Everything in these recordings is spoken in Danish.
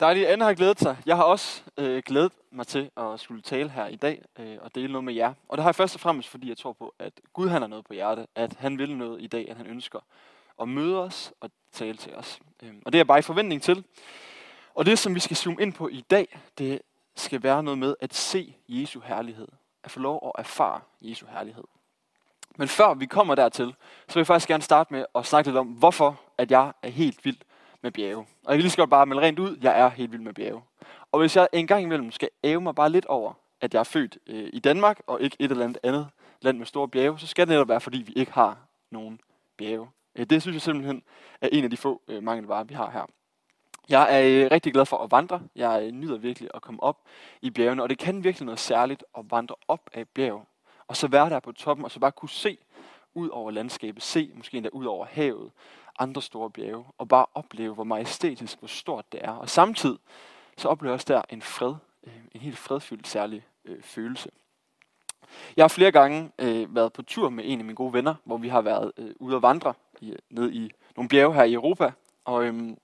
Dejligt, Anne har glædet sig. Jeg har også øh, glædet mig til at skulle tale her i dag øh, og dele noget med jer. Og det har jeg først og fremmest, fordi jeg tror på, at Gud han har noget på hjerte, At han vil noget i dag, at han ønsker at møde os og tale til os. Øh, og det er jeg bare i forventning til. Og det, som vi skal zoome ind på i dag, det skal være noget med at se Jesu herlighed. At få lov at erfare Jesu herlighed. Men før vi kommer dertil, så vil jeg faktisk gerne starte med at snakke lidt om, hvorfor at jeg er helt vild med bjerge. Og jeg kan lige så godt bare melde rent ud, jeg er helt vild med bjerge. Og hvis jeg en gang imellem skal æve mig bare lidt over, at jeg er født øh, i Danmark, og ikke et eller andet andet land med store bjerge, så skal det netop være, fordi vi ikke har nogen bjerge. Øh, det synes jeg simpelthen er en af de få øh, mangelvarer, vi har her. Jeg er øh, rigtig glad for at vandre. Jeg øh, nyder virkelig at komme op i bjergene, og det kan virkelig noget særligt at vandre op af bjerg. Og så være der på toppen, og så bare kunne se ud over landskabet, se måske endda ud over havet, andre store bjerge, og bare opleve, hvor majestætisk, hvor stort det er. Og samtidig så oplever jeg også der en fred, øh, en helt fredfyldt særlig øh, følelse. Jeg har flere gange øh, været på tur med en af mine gode venner, hvor vi har været øh, ude at vandre i, ned i nogle bjerge her i Europa. Og øhm,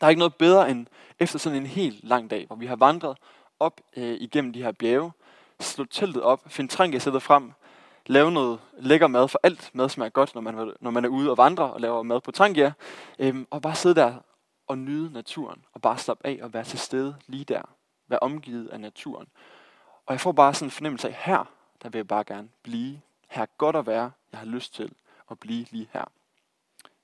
der er ikke noget bedre end efter sådan en helt lang dag, hvor vi har vandret op øh, igennem de her bjerge, slå teltet op, finde trænkesættet frem, lave noget lækker mad, for alt mad smager godt, når man, når man er ude og vandre og laver mad på Trangia. Øhm, og bare sidde der og nyde naturen, og bare slappe af og være til stede lige der. Være omgivet af naturen. Og jeg får bare sådan en fornemmelse af, her, der vil jeg bare gerne blive. Her er godt at være. Jeg har lyst til at blive lige her.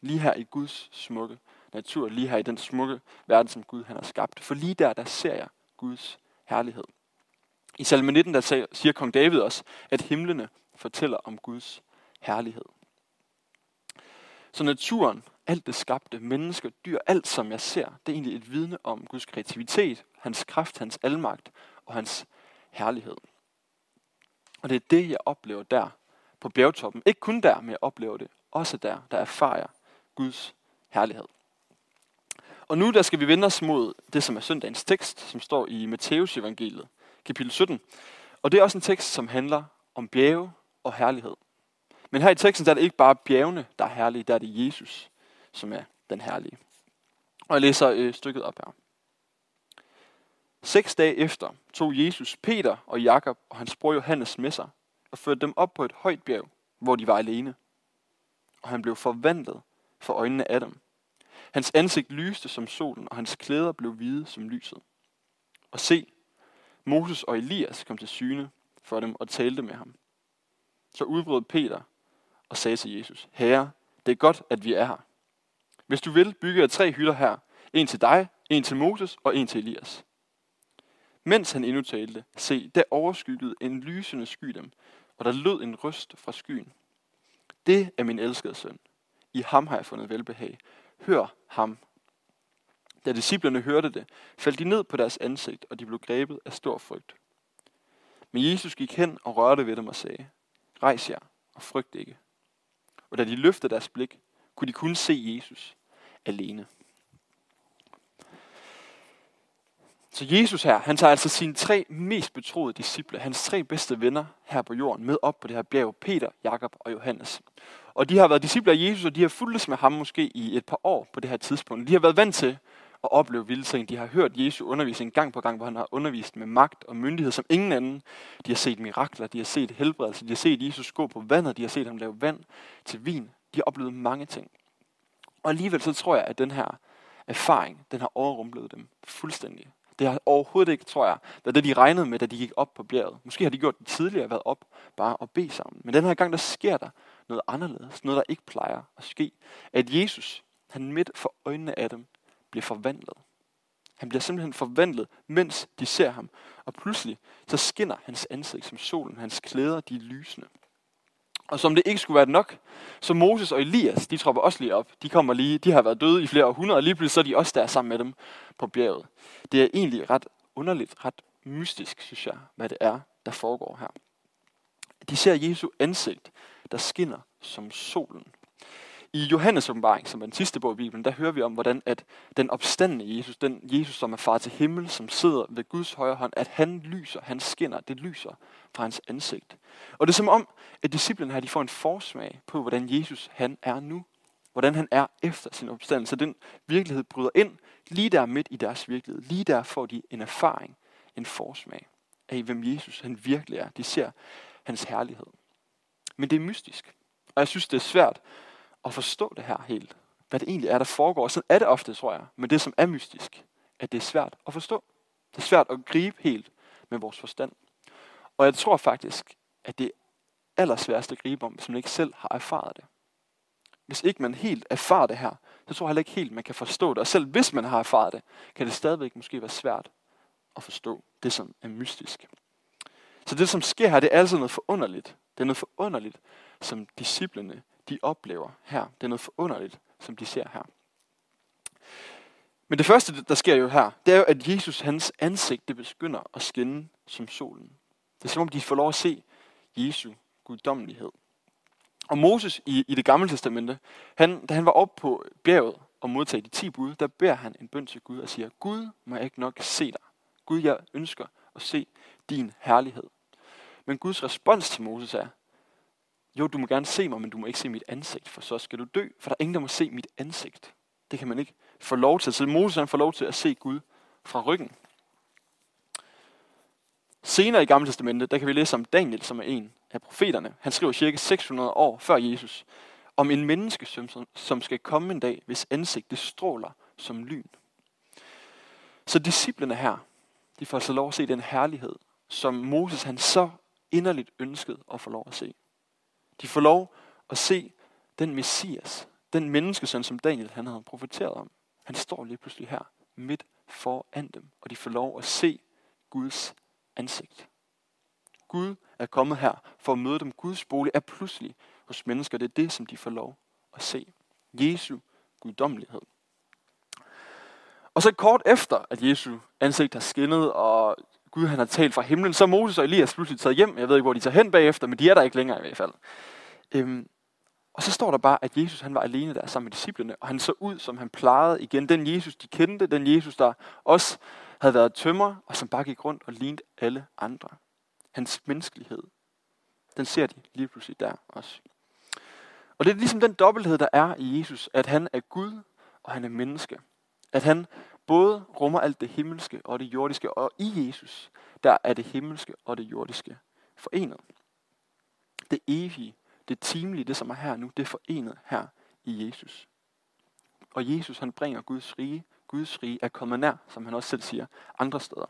Lige her i Guds smukke natur. Lige her i den smukke verden, som Gud han har skabt. For lige der, der ser jeg Guds herlighed. I salme 19, der siger kong David også, at himlene fortæller om Guds herlighed. Så naturen, alt det skabte, mennesker, dyr, alt som jeg ser, det er egentlig et vidne om Guds kreativitet, hans kraft, hans almagt og hans herlighed. Og det er det, jeg oplever der på bjergtoppen. Ikke kun der, men jeg oplever det også der, der erfarer Guds herlighed. Og nu der skal vi vende os mod det, som er søndagens tekst, som står i Matteus evangeliet, kapitel 17. Og det er også en tekst, som handler om bjerge og herlighed. Men her i teksten der er det ikke bare bjergene, der er herlige, der er det Jesus, som er den herlige. Og jeg læser øh, stykket op her. Seks dage efter tog Jesus Peter og Jakob og hans bror Johannes med sig og førte dem op på et højt bjerg, hvor de var alene. Og han blev forvandlet for øjnene af dem. Hans ansigt lyste som solen, og hans klæder blev hvide som lyset. Og se, Moses og Elias kom til syne for dem og talte med ham. Så udbrød Peter og sagde til Jesus, Herre, det er godt, at vi er her. Hvis du vil, bygger jeg tre hytter her. En til dig, en til Moses og en til Elias. Mens han endnu talte, se, der overskyggede en lysende sky dem, og der lød en røst fra skyen. Det er min elskede søn. I ham har jeg fundet velbehag. Hør ham. Da disciplerne hørte det, faldt de ned på deres ansigt, og de blev grebet af stor frygt. Men Jesus gik hen og rørte ved dem og sagde, Rejs jer og frygt ikke. Og da de løftede deres blik, kunne de kun se Jesus alene. Så Jesus her, han tager altså sine tre mest betroede disciple, hans tre bedste venner her på jorden, med op på det her bjerg, Peter, Jakob og Johannes. Og de har været disciple af Jesus, og de har fulgtes med ham måske i et par år på det her tidspunkt. De har været vant til at opleve vilde ting. De har hørt Jesu undervisning gang på gang, hvor han har undervist med magt og myndighed som ingen anden. De har set mirakler, de har set helbredelse, de har set Jesus gå på vandet, de har set ham lave vand til vin. De har oplevet mange ting. Og alligevel så tror jeg, at den her erfaring, den har overrumplet dem fuldstændig. Det har overhovedet ikke, tror jeg, været det, de regnede med, da de gik op på bjerget. Måske har de gjort det tidligere, været op bare og bede sammen. Men den her gang, der sker der noget anderledes. Noget, der ikke plejer at ske. At Jesus, han midt for øjnene af dem, bliver forvandlet. Han bliver simpelthen forvandlet, mens de ser ham. Og pludselig så skinner hans ansigt som solen. Hans klæder, de er lysende. Og som det ikke skulle være nok, så Moses og Elias, de tropper også lige op. De kommer lige, de har været døde i flere århundreder, og lige pludselig så er de også der sammen med dem på bjerget. Det er egentlig ret underligt, ret mystisk, synes jeg, hvad det er, der foregår her. De ser Jesu ansigt, der skinner som solen. I Johannes åbenbaring, som er den sidste bog i Bibelen, der hører vi om, hvordan at den opstandende Jesus, den Jesus, som er far til himmel, som sidder ved Guds højre hånd, at han lyser, han skinner, det lyser fra hans ansigt. Og det er som om, at disciplene her, de får en forsmag på, hvordan Jesus han er nu. hvordan han er efter sin opstandelse. Den virkelighed bryder ind lige der midt i deres virkelighed. Lige der får de en erfaring, en forsmag af, hvem Jesus han virkelig er. De ser hans herlighed. Men det er mystisk. Og jeg synes, det er svært at forstå det her helt. Hvad det egentlig er, der foregår. Sådan er det ofte, tror jeg. Men det, som er mystisk, at det er svært at forstå. Det er svært at gribe helt med vores forstand. Og jeg tror faktisk, at det er allersværest at gribe om, hvis man ikke selv har erfaret det. Hvis ikke man helt erfarer det her, så tror jeg heller ikke helt, man kan forstå det. Og selv hvis man har erfaret det, kan det stadigvæk måske være svært at forstå det, som er mystisk. Så det, som sker her, det er altså noget forunderligt. Det er noget forunderligt, som disciplene de oplever her. Det er noget forunderligt, som de ser her. Men det første, der sker jo her, det er jo, at Jesus, hans ansigt, det begynder at skinne som solen. Det er som om, de får lov at se Jesu guddommelighed. Og Moses i, i det gamle testamente, han, da han var oppe på bjerget og modtage de ti bud, der beder han en bøn til Gud og siger, Gud, må jeg ikke nok se dig. Gud, jeg ønsker at se din herlighed. Men Guds respons til Moses er, jo, du må gerne se mig, men du må ikke se mit ansigt, for så skal du dø, for der er ingen, der må se mit ansigt. Det kan man ikke få lov til. Så Moses han får lov til at se Gud fra ryggen. Senere i Gamle Testamentet, der kan vi læse om Daniel, som er en af profeterne. Han skriver cirka 600 år før Jesus, om en menneskesøn, som skal komme en dag, hvis ansigtet stråler som lyn. Så disciplene her, de får så lov at se den herlighed, som Moses han så inderligt ønskede at få lov at se. De får lov at se den messias, den menneskesøn, som Daniel han havde profeteret om. Han står lige pludselig her, midt foran dem, og de får lov at se Guds ansigt. Gud er kommet her for at møde dem. Guds bolig er pludselig hos mennesker. Det er det, som de får lov at se. Jesu guddommelighed. Og så kort efter, at Jesu ansigt har skinnet, og Gud han har talt fra himlen, så er Moses og Elias pludselig taget hjem. Jeg ved ikke, hvor de tager hen bagefter, men de er der ikke længere i hvert fald. Øhm, og så står der bare, at Jesus han var alene der sammen med disciplene, og han så ud, som han plejede igen. Den Jesus, de kendte, den Jesus, der også havde været tømmer, og som bare gik rundt og lignede alle andre. Hans menneskelighed, den ser de lige pludselig der også. Og det er ligesom den dobbelthed, der er i Jesus, at han er Gud, og han er menneske. At han både rummer alt det himmelske og det jordiske, og i Jesus, der er det himmelske og det jordiske forenet. Det evige, det timelige, det som er her nu, det er forenet her i Jesus. Og Jesus, han bringer Guds rige. Guds rige er kommet nær, som han også selv siger, andre steder.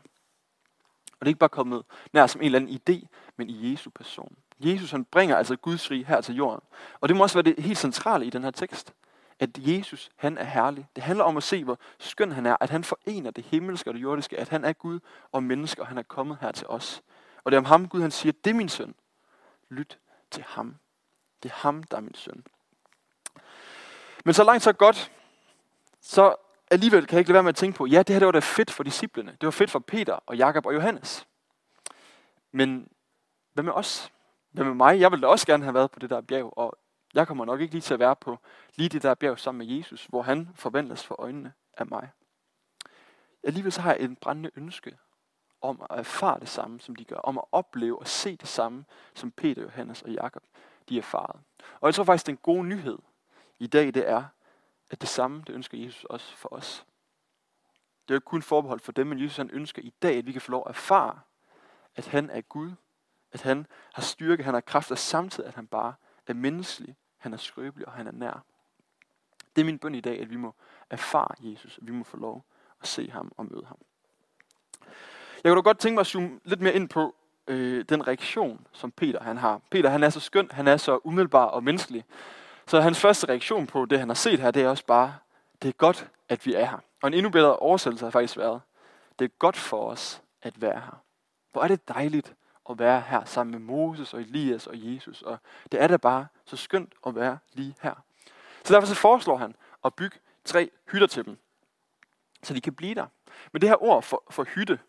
Og det er ikke bare kommet nær som en eller anden idé, men i Jesu person. Jesus han bringer altså Guds rige her til jorden. Og det må også være det helt centrale i den her tekst at Jesus, han er herlig. Det handler om at se, hvor skøn han er, at han forener det himmelske og det jordiske, at han er Gud og menneske, og han er kommet her til os. Og det er om ham, Gud han siger, det er min søn. Lyt til ham. Det er ham, der er min søn. Men så langt så godt, så alligevel kan jeg ikke lade være med at tænke på, ja, det her det var da fedt for disciplene. Det var fedt for Peter og Jakob og Johannes. Men hvad med os? Hvad med mig? Jeg ville da også gerne have været på det der bjerg, og jeg kommer nok ikke lige til at være på lige det der bjerg sammen med Jesus, hvor han forvandles for øjnene af mig. Alligevel så har jeg en brændende ønske om at erfare det samme, som de gør. Om at opleve og se det samme, som Peter, Johannes og Jakob de erfarede. Og jeg tror faktisk, den gode nyhed i dag, det er, at det samme, det ønsker Jesus også for os. Det er jo ikke kun forbeholdt for dem, men Jesus han ønsker i dag, at vi kan få lov at erfare, at han er Gud, at han har styrke, han har kraft, og samtidig, at han bare er menneskelig, han er skrøbelig, og han er nær. Det er min bøn i dag, at vi må erfare Jesus, at vi må få lov at se ham og møde ham. Jeg kunne da godt tænke mig at zoome lidt mere ind på øh, den reaktion, som Peter han har. Peter han er så skøn, han er så umiddelbar og menneskelig. Så hans første reaktion på det, han har set her, det er også bare, det er godt, at vi er her. Og en endnu bedre oversættelse har faktisk været, det er godt for os at være her. Hvor er det dejligt at være her sammen med Moses og Elias og Jesus. Og det er da bare så skønt at være lige her. Så derfor så foreslår han at bygge tre hytter til dem, så de kan blive der. Men det her ord for, for hytte,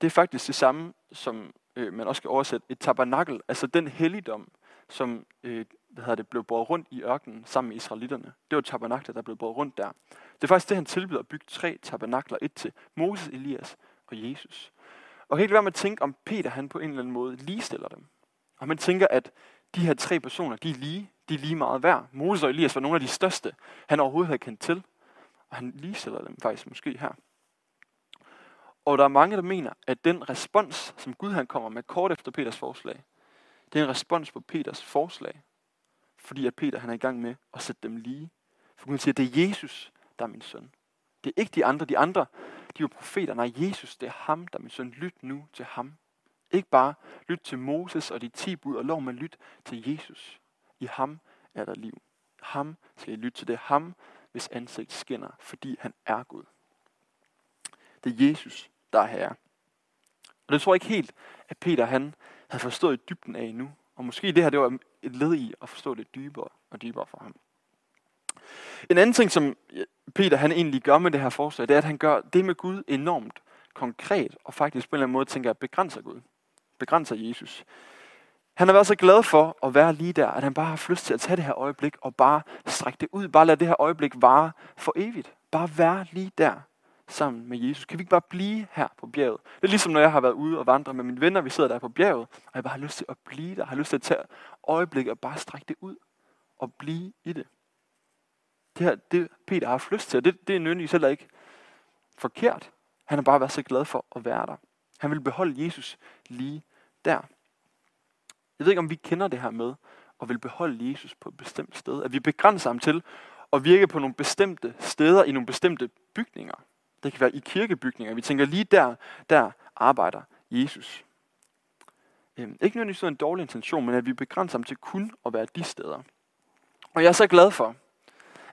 det er faktisk det samme, som øh, man også skal oversætte et tabernakel, altså den helligdom, som øh, hvad hedder det, blev båret rundt i ørkenen sammen med israelitterne. Det var tabernaklet, der blev båret rundt der. Det er faktisk det, han tilbyder at bygge tre tabernakler, et til Moses, Elias og Jesus. Og helt være med at tænke, om Peter han på en eller anden måde ligestiller dem. Og man tænker, at de her tre personer, de er lige, de er lige meget værd. Moses og Elias var nogle af de største, han overhovedet havde kendt til. Og han ligestiller dem faktisk måske her. Og der er mange, der mener, at den respons, som Gud han kommer med kort efter Peters forslag, det er en respons på Peters forslag. Fordi at Peter han er i gang med at sætte dem lige. For Gud siger, at det er Jesus, der er min søn. Det er ikke de andre. De andre, de profeterne jo profeter. Nej, Jesus, det er ham, der min søn. Lyt nu til ham. Ikke bare lyt til Moses og de ti bud og lov, men lyt til Jesus. I ham er der liv. Ham skal I lytte til. Det er ham, hvis ansigt skinner, fordi han er Gud. Det er Jesus, der er herre. Og det tror jeg ikke helt, at Peter han havde forstået i dybden af endnu. Og måske det her det var et led i at forstå det dybere og dybere for ham. En anden ting, som Peter han egentlig gør med det her forslag, det er, at han gør det med Gud enormt konkret, og faktisk på en eller anden måde tænker, at begrænser Gud. Begrænser Jesus. Han har været så glad for at være lige der, at han bare har haft lyst til at tage det her øjeblik og bare strække det ud. Bare lade det her øjeblik vare for evigt. Bare være lige der sammen med Jesus. Kan vi ikke bare blive her på bjerget? Det er ligesom når jeg har været ude og vandre med mine venner, vi sidder der på bjerget, og jeg bare har lyst til at blive der, har lyst til at tage øjeblik og bare strække det ud og blive i det. Det her, det Peter har haft lyst til, det, det er nødvendigvis heller ikke forkert. Han har bare været så glad for at være der. Han vil beholde Jesus lige der. Jeg ved ikke, om vi kender det her med at vil beholde Jesus på et bestemt sted. At vi begrænser ham til at virke på nogle bestemte steder i nogle bestemte bygninger. Det kan være i kirkebygninger. Vi tænker lige der, der arbejder Jesus. Øhm, ikke nødvendigvis en dårlig intention, men at vi begrænser ham til kun at være de steder. Og jeg er så glad for,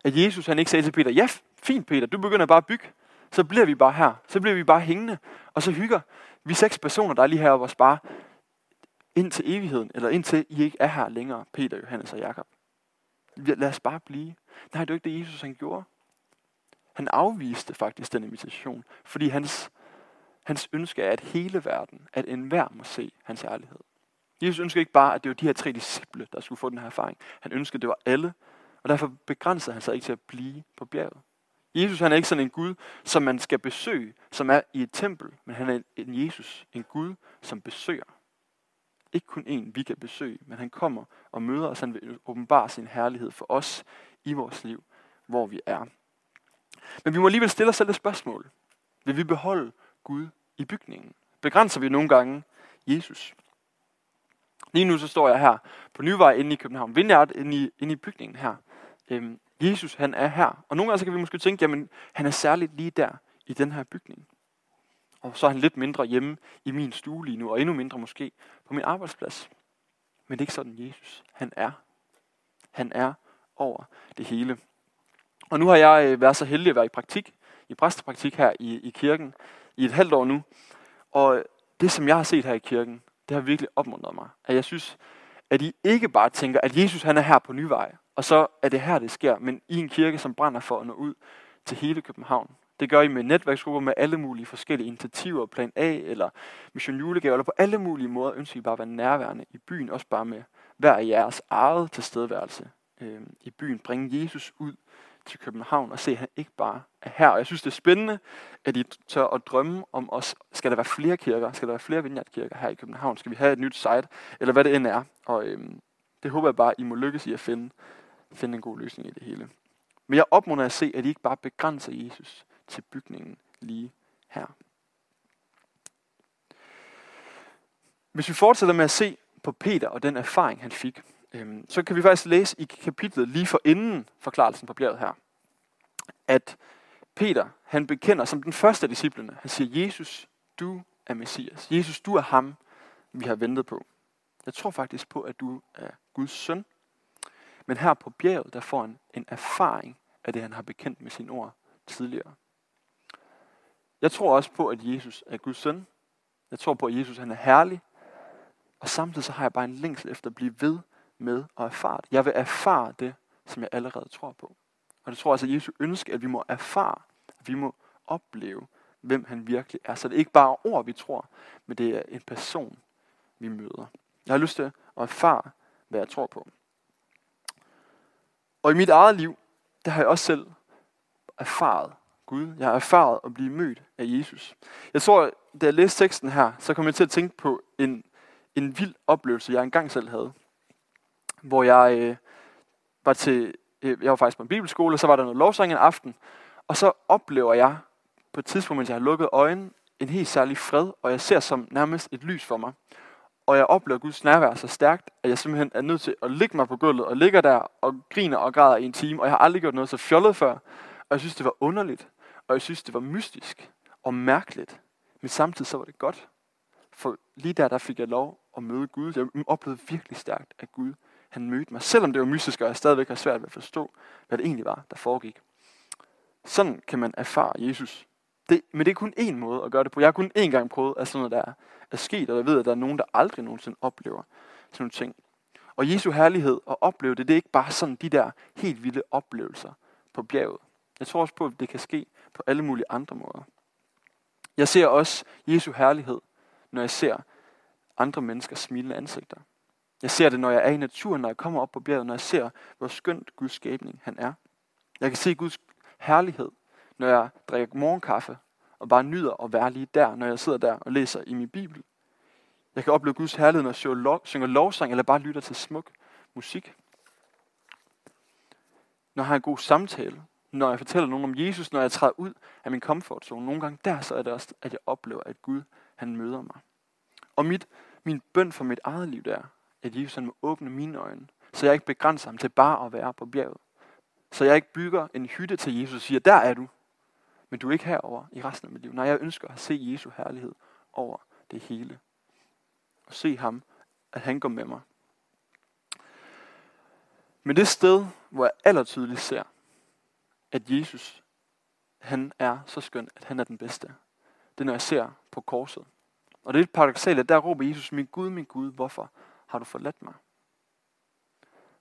at Jesus han ikke sagde til Peter, ja, fint Peter, du begynder bare at bygge. Så bliver vi bare her. Så bliver vi bare hængende. Og så hygger vi seks personer, der er lige heroppe og bare ind til evigheden, eller indtil I ikke er her længere, Peter, Johannes og Jakob. Lad os bare blive. Nej, det var ikke det, Jesus han gjorde. Han afviste faktisk den invitation, fordi hans, hans ønske er, at hele verden, at enhver må se hans ærlighed. Jesus ønskede ikke bare, at det var de her tre disciple, der skulle få den her erfaring. Han ønskede, at det var alle, og derfor begrænser han sig ikke til at blive på bjerget. Jesus han er ikke sådan en Gud, som man skal besøge, som er i et tempel, men han er en Jesus, en Gud, som besøger. Ikke kun en, vi kan besøge, men han kommer og møder os. Han vil åbenbare sin herlighed for os i vores liv, hvor vi er. Men vi må alligevel stille os selv et spørgsmål. Vil vi beholde Gud i bygningen? Begrænser vi nogle gange Jesus? Lige nu så står jeg her på Nyvej inde i København. Vindhjert inde i, inde i bygningen her. Øhm, Jesus han er her. Og nogle gange så kan vi måske tænke, jamen han er særligt lige der i den her bygning. Og så er han lidt mindre hjemme i min stue lige nu, og endnu mindre måske på min arbejdsplads. Men det er ikke sådan Jesus. Han er. Han er over det hele. Og nu har jeg øh, været så heldig at være i praktik, i præstepraktik her i, i kirken, i et halvt år nu. Og det, som jeg har set her i kirken, det har virkelig opmuntret mig. At jeg synes, at I ikke bare tænker, at Jesus han er her på Nyvej, og så er det her, det sker, men i en kirke, som brænder for at nå ud til hele København. Det gør I med netværksgrupper med alle mulige forskellige initiativer, plan A eller mission julegave, eller på alle mulige måder ønsker I bare at være nærværende i byen, også bare med hver af jeres eget tilstedeværelse øh, i byen. Bringe Jesus ud til København og se, at han ikke bare er her. Og jeg synes, det er spændende, at I tør at drømme om os. Skal der være flere kirker? Skal der være flere vineyardkirker her i København? Skal vi have et nyt site? Eller hvad det end er. Og øhm, det håber jeg bare, I må lykkes i at finde, finde en god løsning i det hele. Men jeg opmunder at se, at I ikke bare begrænser Jesus til bygningen lige her. Hvis vi fortsætter med at se på Peter og den erfaring, han fik, øhm, så kan vi faktisk læse i kapitlet lige for inden forklarelsen på bjerget her, at Peter, han bekender som den første af disciplene, han siger, Jesus, du er Messias. Jesus, du er ham, vi har ventet på. Jeg tror faktisk på, at du er Guds søn. Men her på bjerget, der får han en erfaring af det, han har bekendt med sine ord tidligere. Jeg tror også på, at Jesus er Guds søn. Jeg tror på, at Jesus han er herlig. Og samtidig så har jeg bare en længsel efter at blive ved med at erfare det. Jeg vil erfare det, som jeg allerede tror på. Og det tror jeg altså, at Jesus ønsker, at vi må erfare, at vi må opleve, hvem han virkelig er. Så det er ikke bare ord, vi tror, men det er en person, vi møder. Jeg har lyst til at erfare, hvad jeg tror på. Og i mit eget liv, der har jeg også selv erfaret Gud. Jeg har erfaret at blive mødt af Jesus. Jeg tror, da jeg læste teksten her, så kom jeg til at tænke på en, en vild oplevelse, jeg engang selv havde. hvor jeg øh, var til, øh, jeg var faktisk på en bibelskole, og så var der noget lovsang en aften, og så oplever jeg på et tidspunkt, mens jeg har lukket øjnene, en helt særlig fred, og jeg ser som nærmest et lys for mig. Og jeg oplever Guds nærvær så stærkt, at jeg simpelthen er nødt til at ligge mig på gulvet, og ligger der og griner og græder i en time, og jeg har aldrig gjort noget så fjollet før. Og jeg synes, det var underligt, og jeg synes, det var mystisk og mærkeligt. Men samtidig så var det godt. For lige der, der fik jeg lov at møde Gud. Jeg oplevede virkelig stærkt, at Gud han mødte mig. Selvom det var mystisk, og jeg stadigvæk har svært ved at forstå, hvad det egentlig var, der foregik. Sådan kan man erfare Jesus. Det, men det er kun én måde at gøre det på. Jeg har kun én gang prøvet, at sådan noget der er sket, og jeg ved, at der er nogen, der aldrig nogensinde oplever sådan nogle ting. Og Jesu herlighed og opleve det, det er ikke bare sådan de der helt vilde oplevelser på bjerget. Jeg tror også på, at det kan ske på alle mulige andre måder. Jeg ser også Jesu herlighed, når jeg ser andre menneskers smilende ansigter. Jeg ser det, når jeg er i naturen, når jeg kommer op på bjerget, når jeg ser, hvor skønt Guds skabning han er. Jeg kan se Guds herlighed, når jeg drikker morgenkaffe og bare nyder at være lige der, når jeg sidder der og læser i min bibel. Jeg kan opleve Guds herlighed, når jeg lov, synger lovsang eller bare lytter til smuk musik. Når jeg har en god samtale, når jeg fortæller nogen om Jesus, når jeg træder ud af min comfort zone. Nogle gange der, så er det også, at jeg oplever, at Gud, han møder mig. Og mit, min bøn for mit eget liv der, at Jesus han må åbne mine øjne, så jeg ikke begrænser ham til bare at være på bjerget. Så jeg ikke bygger en hytte til Jesus og siger, der er du, men du er ikke herover i resten af mit liv. Nej, jeg ønsker at se Jesu herlighed over det hele. Og se ham, at han går med mig. Men det sted, hvor jeg allertydeligt ser, at Jesus, han er så skøn, at han er den bedste. Det er, når jeg ser på korset. Og det er lidt paradoxalt, at der råber Jesus, min Gud, min Gud, hvorfor har du forladt mig?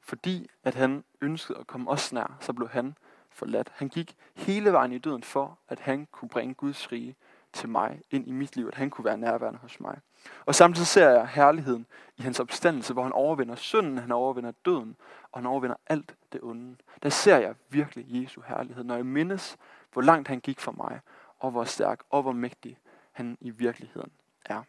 Fordi at han ønskede at komme os nær, så blev han forladt. Han gik hele vejen i døden for, at han kunne bringe Guds rige til mig, ind i mit liv, at han kunne være nærværende hos mig. Og samtidig ser jeg herligheden i hans opstandelse, hvor han overvinder synden, han overvinder døden, og han overvinder alt det onde. Der ser jeg virkelig Jesu herlighed, når jeg mindes, hvor langt han gik for mig, og hvor stærk og hvor mægtig han i virkeligheden er.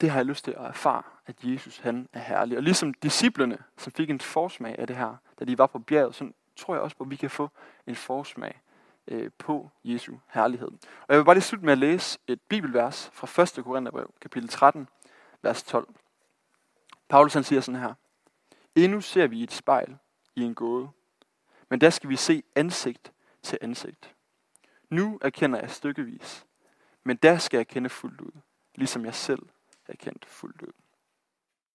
Det har jeg lyst til at erfare, at Jesus han er herlig. Og ligesom disciplene, som fik en forsmag af det her, da de var på bjerget, så tror jeg også på, at vi kan få en forsmag øh, på Jesu herlighed. Og jeg vil bare lige slutte med at læse et bibelvers fra 1. Korintherbrev, kapitel 13, vers 12. Paulus han siger sådan her. Endnu ser vi et spejl i en gåde, men der skal vi se ansigt til ansigt. Nu erkender jeg stykkevis, men der skal jeg kende fuldt ud, ligesom jeg selv erkendt fuldt ud.